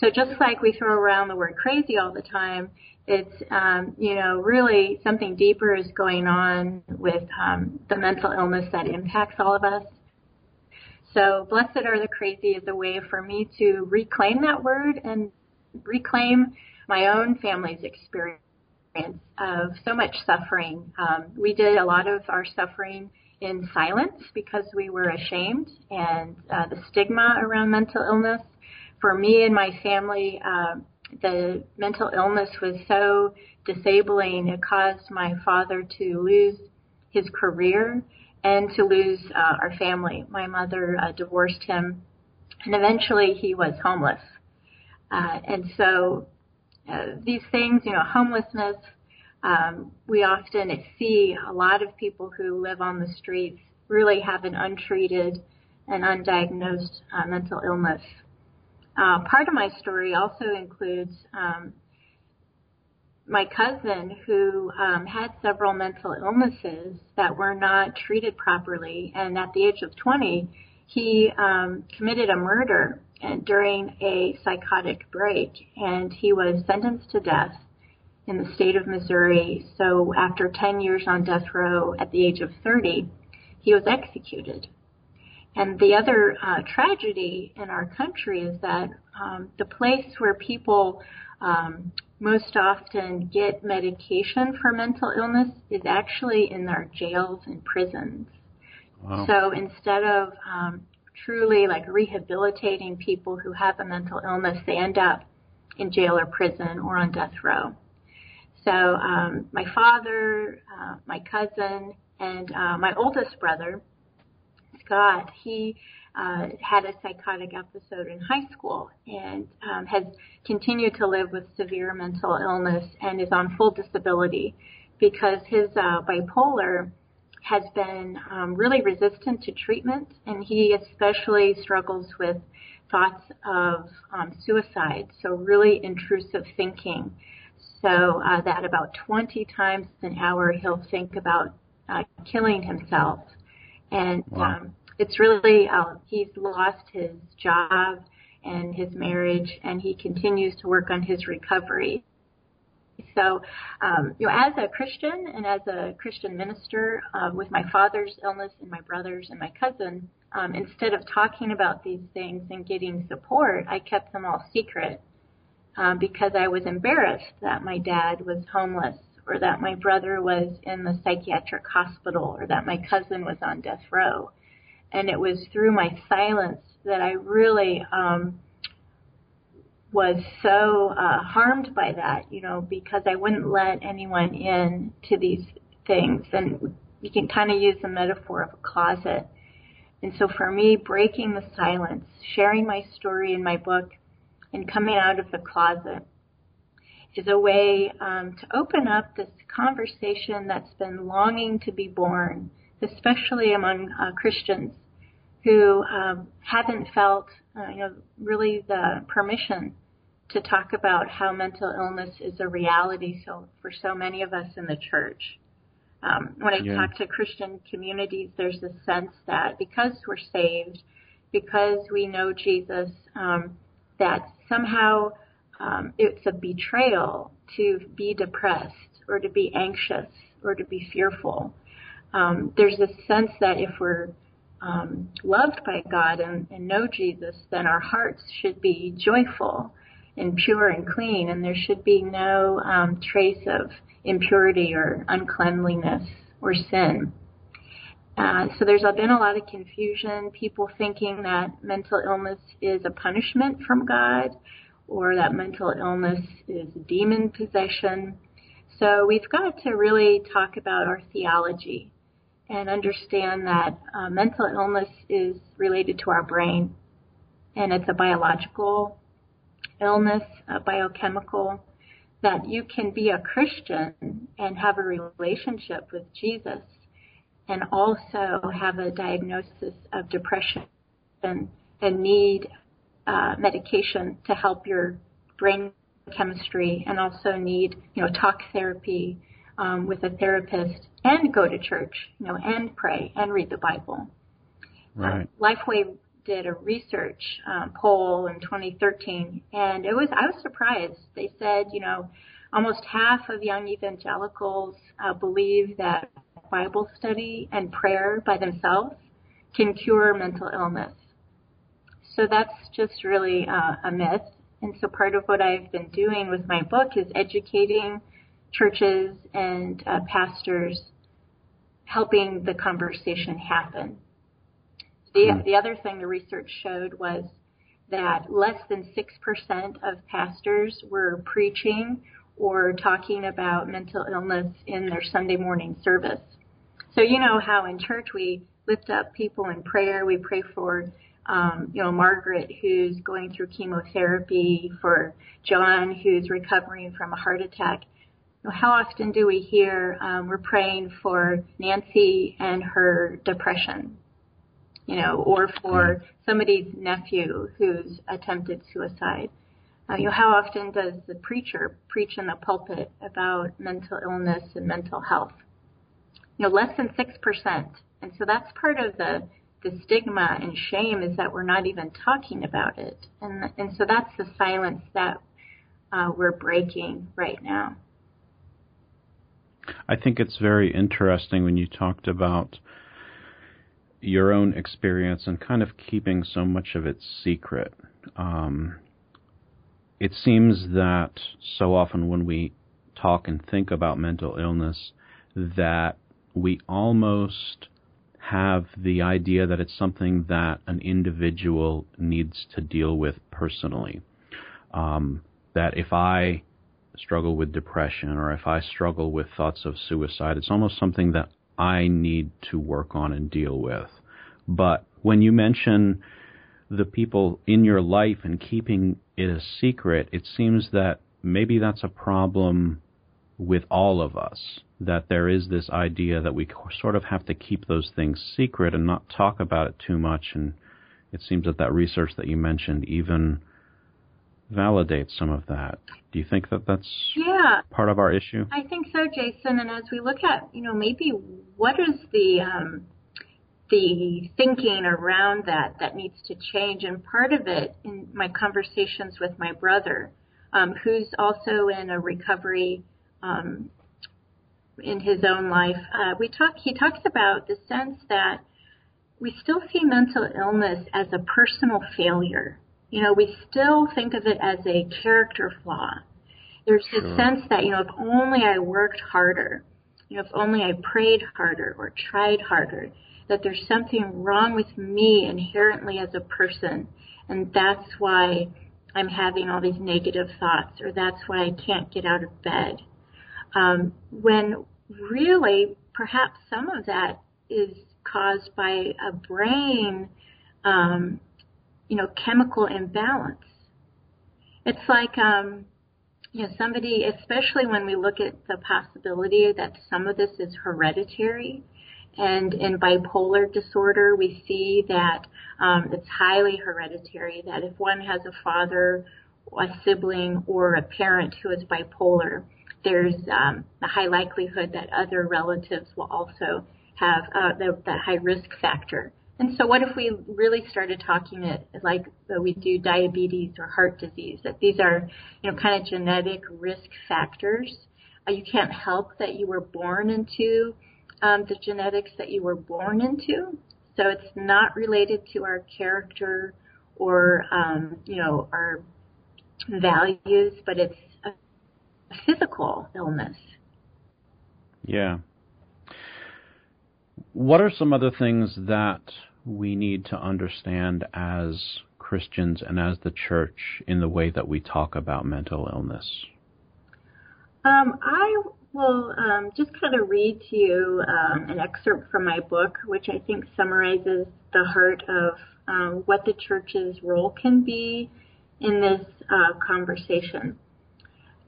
S5: So just like we throw around the word crazy all the time, it's, um, you know, really something deeper is going on with um, the mental illness that impacts all of us. So blessed are the crazy is a way for me to reclaim that word and reclaim my own family's experience of so much suffering. Um, we did a lot of our suffering in silence because we were ashamed and uh, the stigma around mental illness. For me and my family, uh, the mental illness was so disabling, it caused my father to lose his career and to lose uh, our family. My mother uh, divorced him, and eventually he was homeless. Uh, and so uh, these things, you know, homelessness, um, we often see a lot of people who live on the streets really have an untreated and undiagnosed uh, mental illness. Uh, part of my story also includes um, my cousin who um, had several mental illnesses that were not treated properly, and at the age of 20, he um, committed a murder during a psychotic break, and he was sentenced to death in the state of Missouri. So after 10 years on death row at the age of 30, he was executed. And the other uh, tragedy in our country is that um, the place where people um, most often get medication for mental illness is actually in our jails and prisons. Wow. So instead of um, truly like rehabilitating people who have a mental illness, they end up in jail or prison or on death row. So um, my father, uh, my cousin, and uh, my oldest brother, Scott, he uh, had a psychotic episode in high school and um, has continued to live with severe mental illness and is on full disability because his uh, bipolar has been um, really resistant to treatment, and he especially struggles with thoughts of um, suicide, so really intrusive thinking. So uh, that about 20 times an hour he'll think about uh, killing himself, and wow. um, it's really uh, he's lost his job and his marriage, and he continues to work on his recovery. So, um, you know, as a Christian and as a Christian minister, uh, with my father's illness and my brother's and my cousin, um, instead of talking about these things and getting support, I kept them all secret um, because I was embarrassed that my dad was homeless or that my brother was in the psychiatric hospital or that my cousin was on death row and it was through my silence that I really um, was so uh, harmed by that, you know, because I wouldn't let anyone in to these things, and you can kind of use the metaphor of a closet. And so for me, breaking the silence, sharing my story in my book, and coming out of the closet is a way um, to open up this conversation that's been longing to be born, especially among uh, Christians who um, haven't felt, uh, you know, really the permission to talk about how mental illness is a reality so for so many of us in the church. Um, when I yeah. talk to Christian communities, there's a sense that because we're saved, because we know Jesus, um, that somehow um, it's a betrayal to be depressed or to be anxious or to be fearful. Um, there's a sense that if we're um, loved by God and, and know Jesus, then our hearts should be joyful and pure and clean, and there should be no um, trace of impurity or uncleanliness or sin. Uh, so there's been a lot of confusion, people thinking that mental illness is a punishment from God or that mental illness is demon possession. So we've got to really talk about our theology and understand that uh, mental illness is related to our brain and it's a biological illness, a biochemical, that you can be a Christian and have a relationship with Jesus and also have a diagnosis of depression and, and need uh, medication to help your brain chemistry and also need, you know, talk therapy um, with a therapist and go to church, you know, and pray and read the Bible.
S1: Right.
S5: Uh, Lifeway did a research um, poll in 2013, and it was I was surprised. They said, you know, almost half of young evangelicals uh, believe that Bible study and prayer by themselves can cure mental illness. So that's just really uh, a myth. And so part of what I've been doing with my book is educating churches and uh, pastors helping the conversation happen. The, hmm. the other thing the research showed was that less than 6% of pastors were preaching or talking about mental illness in their Sunday morning service. So you know how in church we lift up people in prayer. We pray for, um, you know, Margaret who's going through chemotherapy, for John who's recovering from a heart attack You know, how often do we hear um, we're praying for Nancy and her depression? you know, or for somebody's nephew who's attempted suicide. Uh, you know, how often does the preacher preach in the pulpit about mental illness and mental health? You know, less than 6%. And so that's part of the, the stigma and shame is that we're not even talking about it. And, and so that's the silence that uh, we're breaking right now.
S1: I think it's very interesting when you talked about your own experience and kind of keeping so much of it secret. Um, it seems that so often when we talk and think about mental illness, that we almost have the idea that it's something that an individual needs to deal with personally. Um, that if I struggle with depression or if I struggle with thoughts of suicide, it's almost something that I need to work on and deal with. But when you mention the people in your life and keeping it a secret, it seems that maybe that's a problem with all of us. That there is this idea that we sort of have to keep those things secret and not talk about it too much. And it seems that that research that you mentioned even validates some of that. Do you think that that's
S5: yeah.
S1: part of our issue?
S5: I think so, Jason. And as we look at, you know, maybe what is the um, the thinking around that that needs to change. And part of it in my conversations with my brother, um, who's also in a recovery um, in his own life, uh, we talk. He talks about the sense that we still see mental illness as a personal failure. You know, we still think of it as a character flaw. There's sure. sense that you know, if only I worked harder, you know, if only I prayed harder or tried harder, that there's something wrong with me inherently as a person, and that's why I'm having all these negative thoughts, or that's why I can't get out of bed. Um, when really, perhaps some of that is caused by a brain, um, you know, chemical imbalance. It's like, um, you know, somebody, especially when we look at the possibility that some of this is hereditary, and in bipolar disorder, we see that um, it's highly hereditary, that if one has a father, a sibling, or a parent who is bipolar, there's um, a high likelihood that other relatives will also have uh, the, that high risk factor. And so, what if we really started talking it like we do diabetes or heart disease? That these are, you know, kind of genetic risk factors. Uh, you can't help that you were born into um, the genetics that you were born into. So it's not related to our character or, um, you know, our values, but it's physical illness.
S1: Yeah. What are some other things that we need to understand as Christians and as the church in the way that we talk about mental illness?
S5: Um, I will um, just kind of read to you um, an excerpt from my book, which I think summarizes the heart of um, what the church's role can be in this uh, conversation.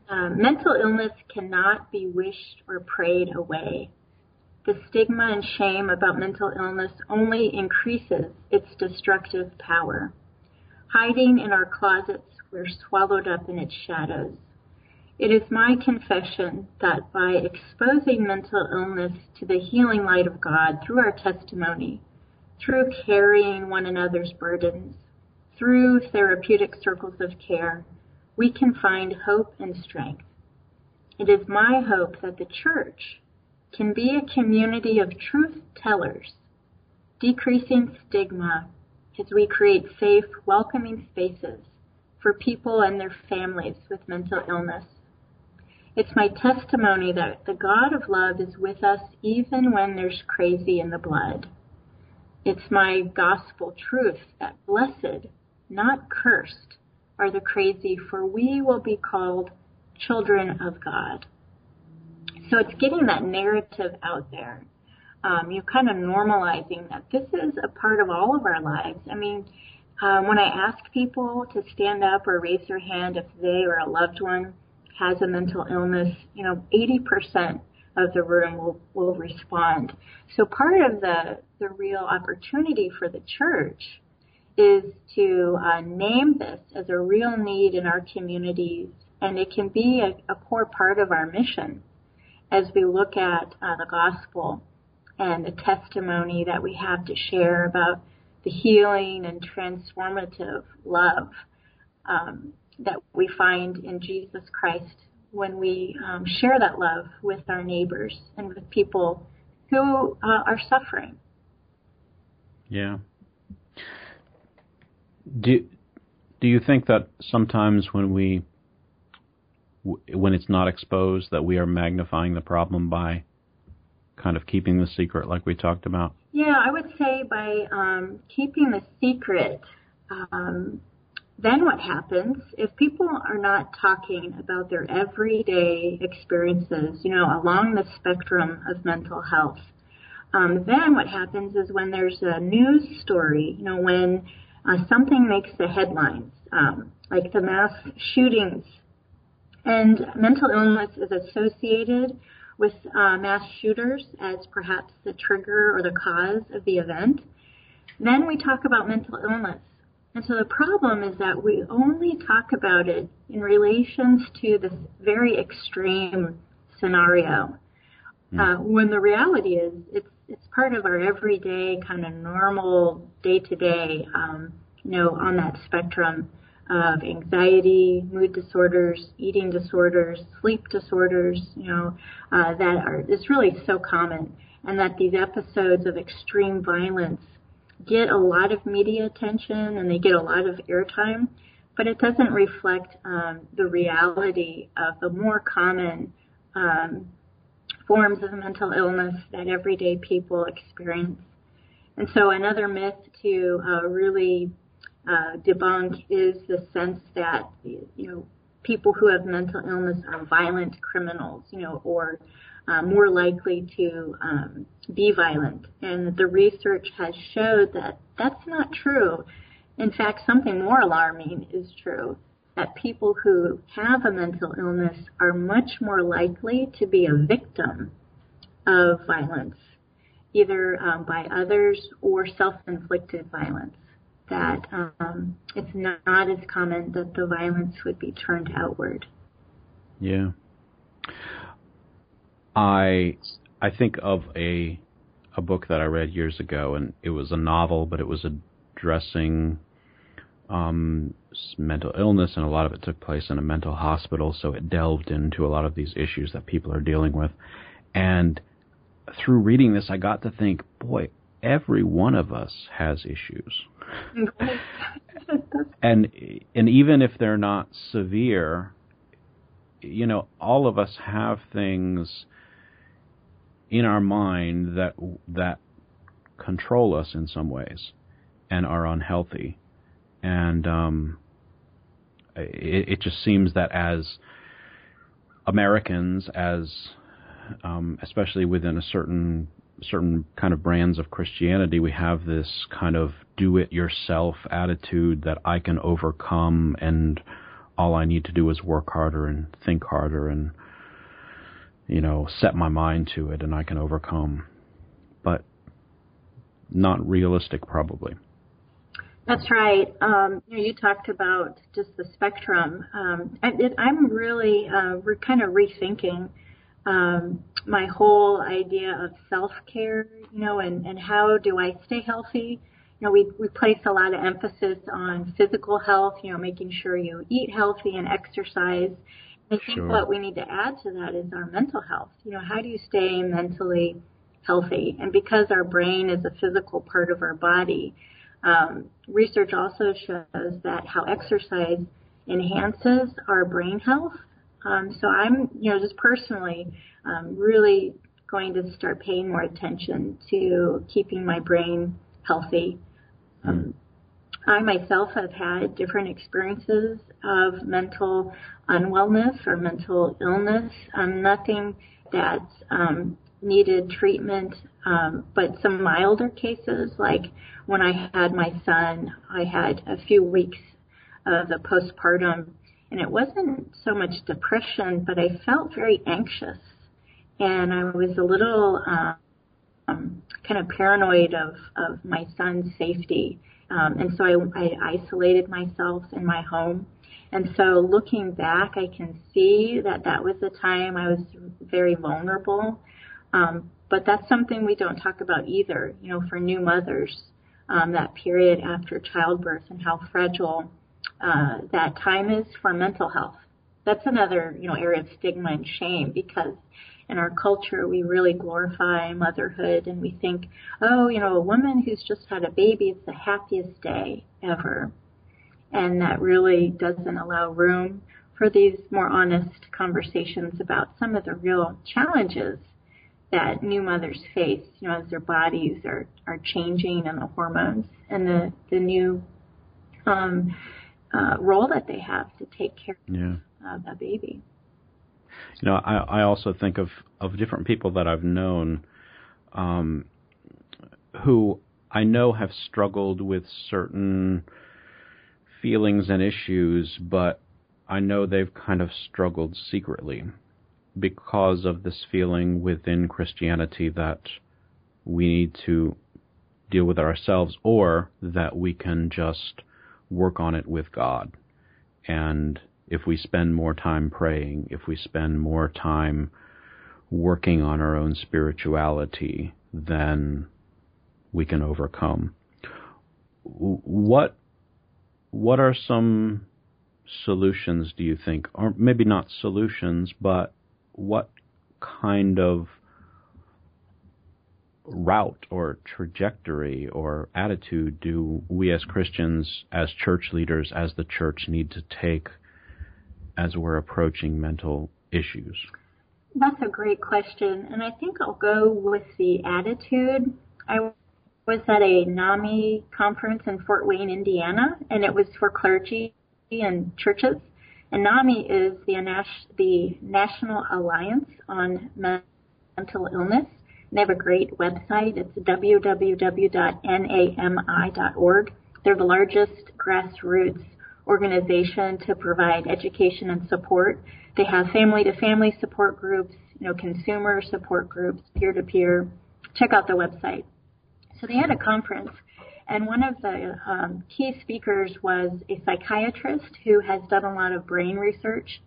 S5: Um, mental illness cannot be wished or prayed away. The stigma and shame about mental illness only increases its destructive power. Hiding in our closets, we're swallowed up in its shadows. It is my confession that by exposing mental illness to the healing light of God through our testimony, through carrying one another's burdens, through therapeutic circles of care, we can find hope and strength. It is my hope that the church can be a community of truth tellers, decreasing stigma as we create safe, welcoming spaces for people and their families with mental illness. It's my testimony that the God of love is with us even when there's crazy in the blood. It's my gospel truth that blessed, not cursed, are the crazy, for we will be called children of God. So it's getting that narrative out there. Um, you're kind of normalizing that this is a part of all of our lives. I mean, um, when I ask people to stand up or raise their hand if they or a loved one has a mental illness, you know, 80% of the room will, will respond. So part of the, the real opportunity for the church is to uh, name this as a real need in our communities, and it can be a, a core part of our mission as we look at uh, the gospel and the testimony that we have to share about the healing and transformative love um, that we find in Jesus Christ when we um, share that love with our neighbors and with people who uh, are suffering.
S1: Yeah. Do do you think that sometimes when we when it's not exposed that we are magnifying the problem by kind of keeping the secret like we talked about?
S5: Yeah, I would say by um, keeping the secret, um, then what happens if people are not talking about their everyday experiences, you know, along the spectrum of mental health? Um, then what happens is when there's a news story, you know, when uh, something makes the headlines, um, like the mass shootings, and mental illness is associated with uh, mass shooters as perhaps the trigger or the cause of the event. Then we talk about mental illness. And so the problem is that we only talk about it in relations to this very extreme scenario. Mm. Uh, when the reality is, it's it's part of our everyday kind of normal day to day, you know, on that spectrum of anxiety, mood disorders, eating disorders, sleep disorders, you know, uh, that are is really so common, and that these episodes of extreme violence get a lot of media attention and they get a lot of airtime, but it doesn't reflect um, the reality of the more common um, forms of mental illness that everyday people experience. And so another myth to uh, really uh, debunk is the sense that you know people who have mental illness are violent criminals, you know, or uh, more likely to um, be violent. And the research has showed that that's not true. In fact, something more alarming is true that people who have a mental illness are much more likely to be a victim of violence, either um, by others or self-inflicted violence. That um, it's not as common that the violence would be turned outward.
S1: Yeah. I I think of a a book that I read years ago, and it was a novel, but it was addressing um, mental illness, and a lot of it took place in a mental hospital. So it delved into a lot of these issues that people are dealing with. And through reading this, I got to think, boy, every one of us has issues. <laughs> and and even if they're not severe, you know, all of us have things in our mind that that control us in some ways and are unhealthy and um, it, it, just seems that as Americans, as um, especially within a certain certain kind of brands of Christianity, we have this kind of do-it-yourself attitude that I can overcome, and all I need to do is work harder and think harder and you know set my mind to it, and I can overcome. But not realistic, probably.
S5: That's right. Um, you, know, you talked about just the spectrum. Um, it, I'm really uh, we're kind of rethinking um, my whole idea of self care. You know, and and how do I stay healthy? You know, we we place a lot of emphasis on physical health. You know, making sure you eat healthy and exercise. I think sure. what we need to add to that is our mental health. You know, how do you stay mentally healthy? And because our brain is a physical part of our body um, research also shows that how exercise enhances our brain health. Um, so I'm, you know, just personally um, really going to start paying more attention to keeping my brain healthy. Um, I myself have had different experiences of mental unwellness or mental illness. Um, nothing that's um, needed treatment, um, but some milder cases, like when I had my son, I had a few weeks of the postpartum, and it wasn't so much depression, but I felt very anxious. and I was a little um, kind of paranoid of, of my son's safety. Um, and so I, I isolated myself in my home. And so looking back, I can see that that was the time I was very vulnerable. Um, but that's something we don't talk about either, you know, for new mothers, um, that period after childbirth and how fragile uh, that time is for mental health. That's another, you know, area of stigma and shame because in our culture we really glorify motherhood and we think, oh, you know, a woman who's just had a baby, it's the happiest day ever. And that really doesn't allow room for these more honest conversations about some of the real challenges that new mothers face, you know, as their bodies are, are changing and the hormones and the, the new um, uh, role that they have to take care yeah. of a baby.
S1: You know, I, I also think of, of different people that I've known um, who I know have struggled with certain feelings and issues, but I know they've kind of struggled secretly because of this feeling within Christianity that we need to deal with ourselves or that we can just work on it with God. And if we spend more time praying, if we spend more time working on our own spirituality, then we can overcome. What what are some solutions do you think or maybe not solutions but what kind of route or trajectory or attitude do we as Christians, as church leaders, as the church need to take as we're approaching mental issues?
S5: That's a great question. And I think I'll go with the attitude. I was at a NAMI conference in Fort Wayne, Indiana, and it was for clergy and churches. And NAMI is the, the National Alliance on Mental Illness. They have a great website. It's www.nami.org. They're the largest grassroots organization to provide education and support. They have family to family support groups, you know, consumer support groups, peer to peer. Check out the website. So they had a conference and one of the um, key speakers was a psychiatrist who has done a lot of brain research.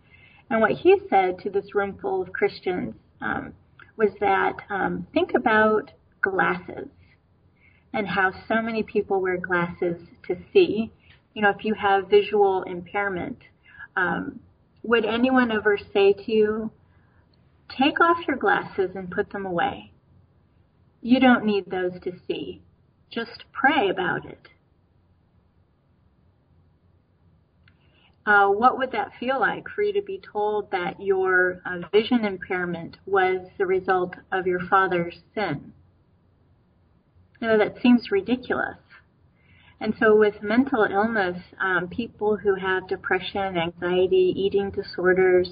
S5: And what he said to this room full of Christians um, was that um, think about glasses and how so many people wear glasses to see. You know, if you have visual impairment, um, would anyone ever say to you, take off your glasses and put them away? You don't need those to see. Just pray about it. Uh, what would that feel like for you to be told that your uh, vision impairment was the result of your father's sin? You know, that seems ridiculous. And so with mental illness, um, people who have depression, anxiety, eating disorders,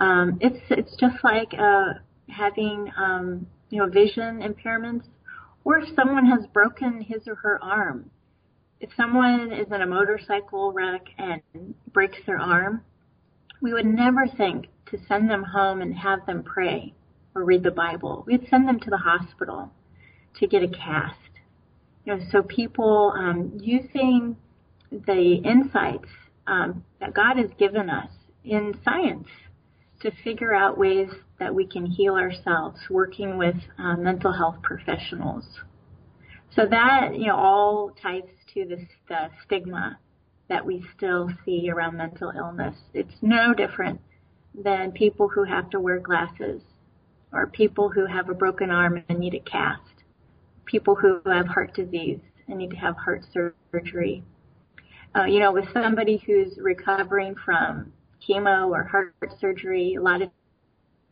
S5: um, it's it's just like uh, having um, you know vision impairments or if someone has broken his or her arm. If someone is in a motorcycle wreck and breaks their arm, we would never think to send them home and have them pray or read the Bible. We'd send them to the hospital to get a cast. You know, so people um, using the insights um, that God has given us in science to figure out ways that we can heal ourselves working with uh, mental health professionals. So that, you know, all ties to this the stigma that we still see around mental illness. It's no different than people who have to wear glasses or people who have a broken arm and need a cast, people who have heart disease and need to have heart surgery. Uh, you know, with somebody who's recovering from chemo or heart surgery, a lot of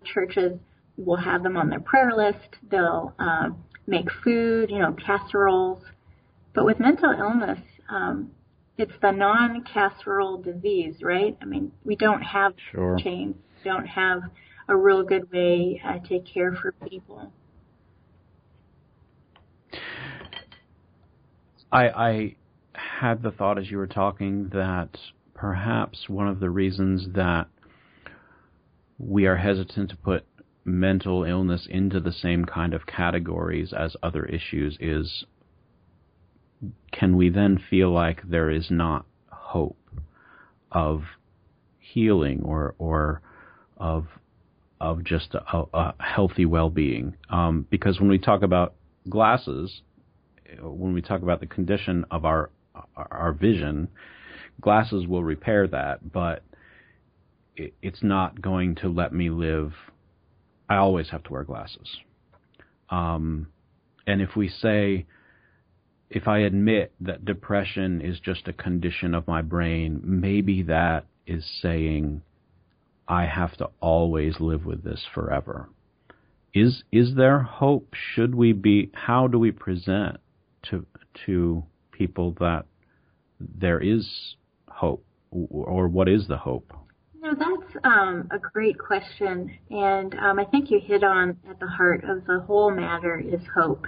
S5: churches will have them on their prayer list. They'll um, make food, you know, casseroles. But with mental illness, um, it's the non-casserole disease, right? I mean, we don't have
S1: sure.
S5: chains, don't have a real good way uh, to care for people.
S1: I, I had the thought as you were talking that perhaps one of the reasons that we are hesitant to put mental illness into the same kind of categories as other issues is can we then feel like there is not hope of healing or or of of just a, a healthy well-being? Um, because when we talk about glasses when we talk about the condition of our our vision glasses will repair that but it, it's not going to let me live I always have to wear glasses um, and if we say if I admit that depression is just a condition of my brain, maybe that is saying I have to always live with this forever. Is is there hope? Should we be how do we present to to people that there is hope or what is the hope?
S5: No, that's um, a great question, and um, I think you hit on at the heart of the whole matter is hope.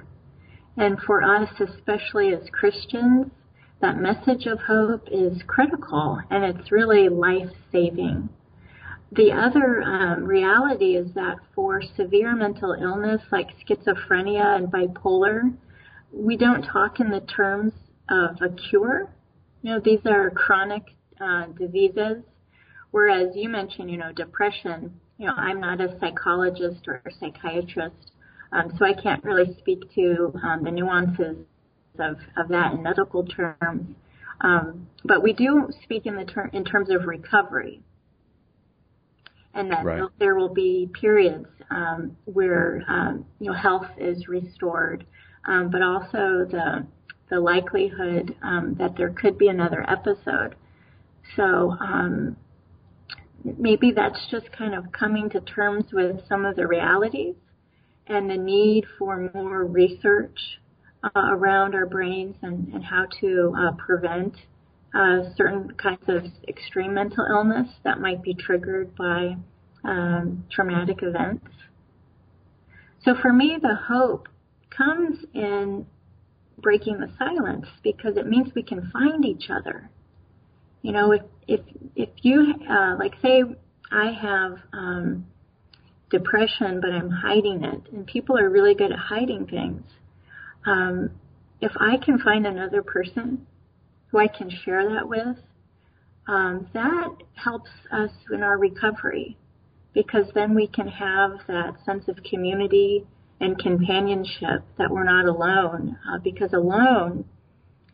S5: And for us, especially as Christians, that message of hope is critical and it's really life saving. The other um, reality is that for severe mental illness like schizophrenia and bipolar, we don't talk in the terms of a cure. You know, these are chronic uh, diseases. Whereas you mentioned, you know, depression, you know, I'm not a psychologist or a psychiatrist, um, so I can't really speak to um, the nuances of, of that in medical terms. Um, but we do speak in the ter- in terms of recovery, and that right. there will be periods um, where um, you know health is restored, um, but also the the likelihood that there could be another episode. So maybe that's just kind of coming to terms with some of the realities and the need for more research uh, around our brains and, and how to uh, prevent uh, certain kinds of extreme mental illness that might be triggered by um, traumatic events. So for me, the hope comes in breaking the silence because it means we can find each other. You know, if if if you uh, like, say, I have um, depression, but I'm hiding it. And people are really good at hiding things. Um, if I can find another person who I can share that with, um, that helps us in our recovery because then we can have that sense of community and companionship that we're not alone uh, because alone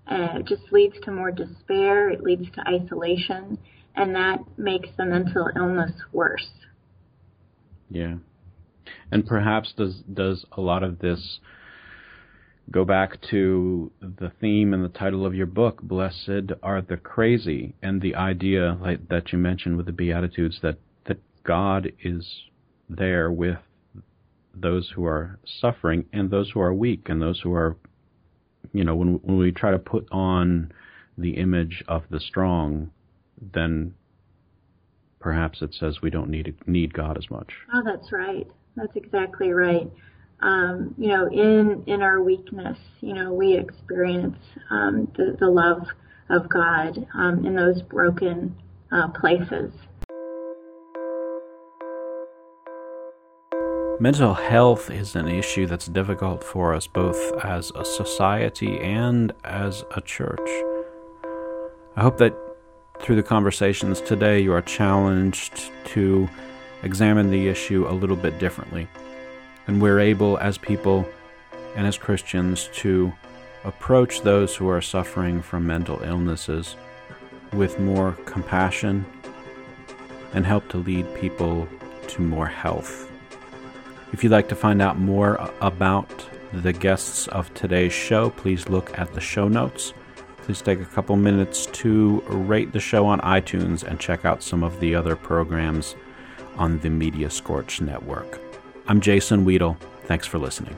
S5: uh, just leads to more despair, it leads to isolation, and that makes the mental illness worse.
S1: Yeah. And perhaps does does a lot of this go back to the theme and the title of your book, Blessed are the crazy, and the idea like, that you mentioned with the Beatitudes that, that God is there with those who are suffering and those who are weak and those who are, you know, when, when we try to put on the image of the strong, then perhaps it says we don't need need God as much.
S5: Oh, that's right. That's exactly right. Um, you know, in in our weakness, you know, we experience um, the, the love of God um, in those broken uh, places.
S1: Mental health is an issue that's difficult for us both as a society and as a church. I hope that through the conversations today, you are challenged to examine the issue a little bit differently. And we're able, as people and as Christians, to approach those who are suffering from mental illnesses with more compassion and help to lead people to more health. If you'd like to find out more about the guests of today's show, please look at the show notes please take a couple minutes to rate the show on iTunes and check out some of the other programs on the Media Scorch Network. I'm Jason Weedle. Thanks for listening.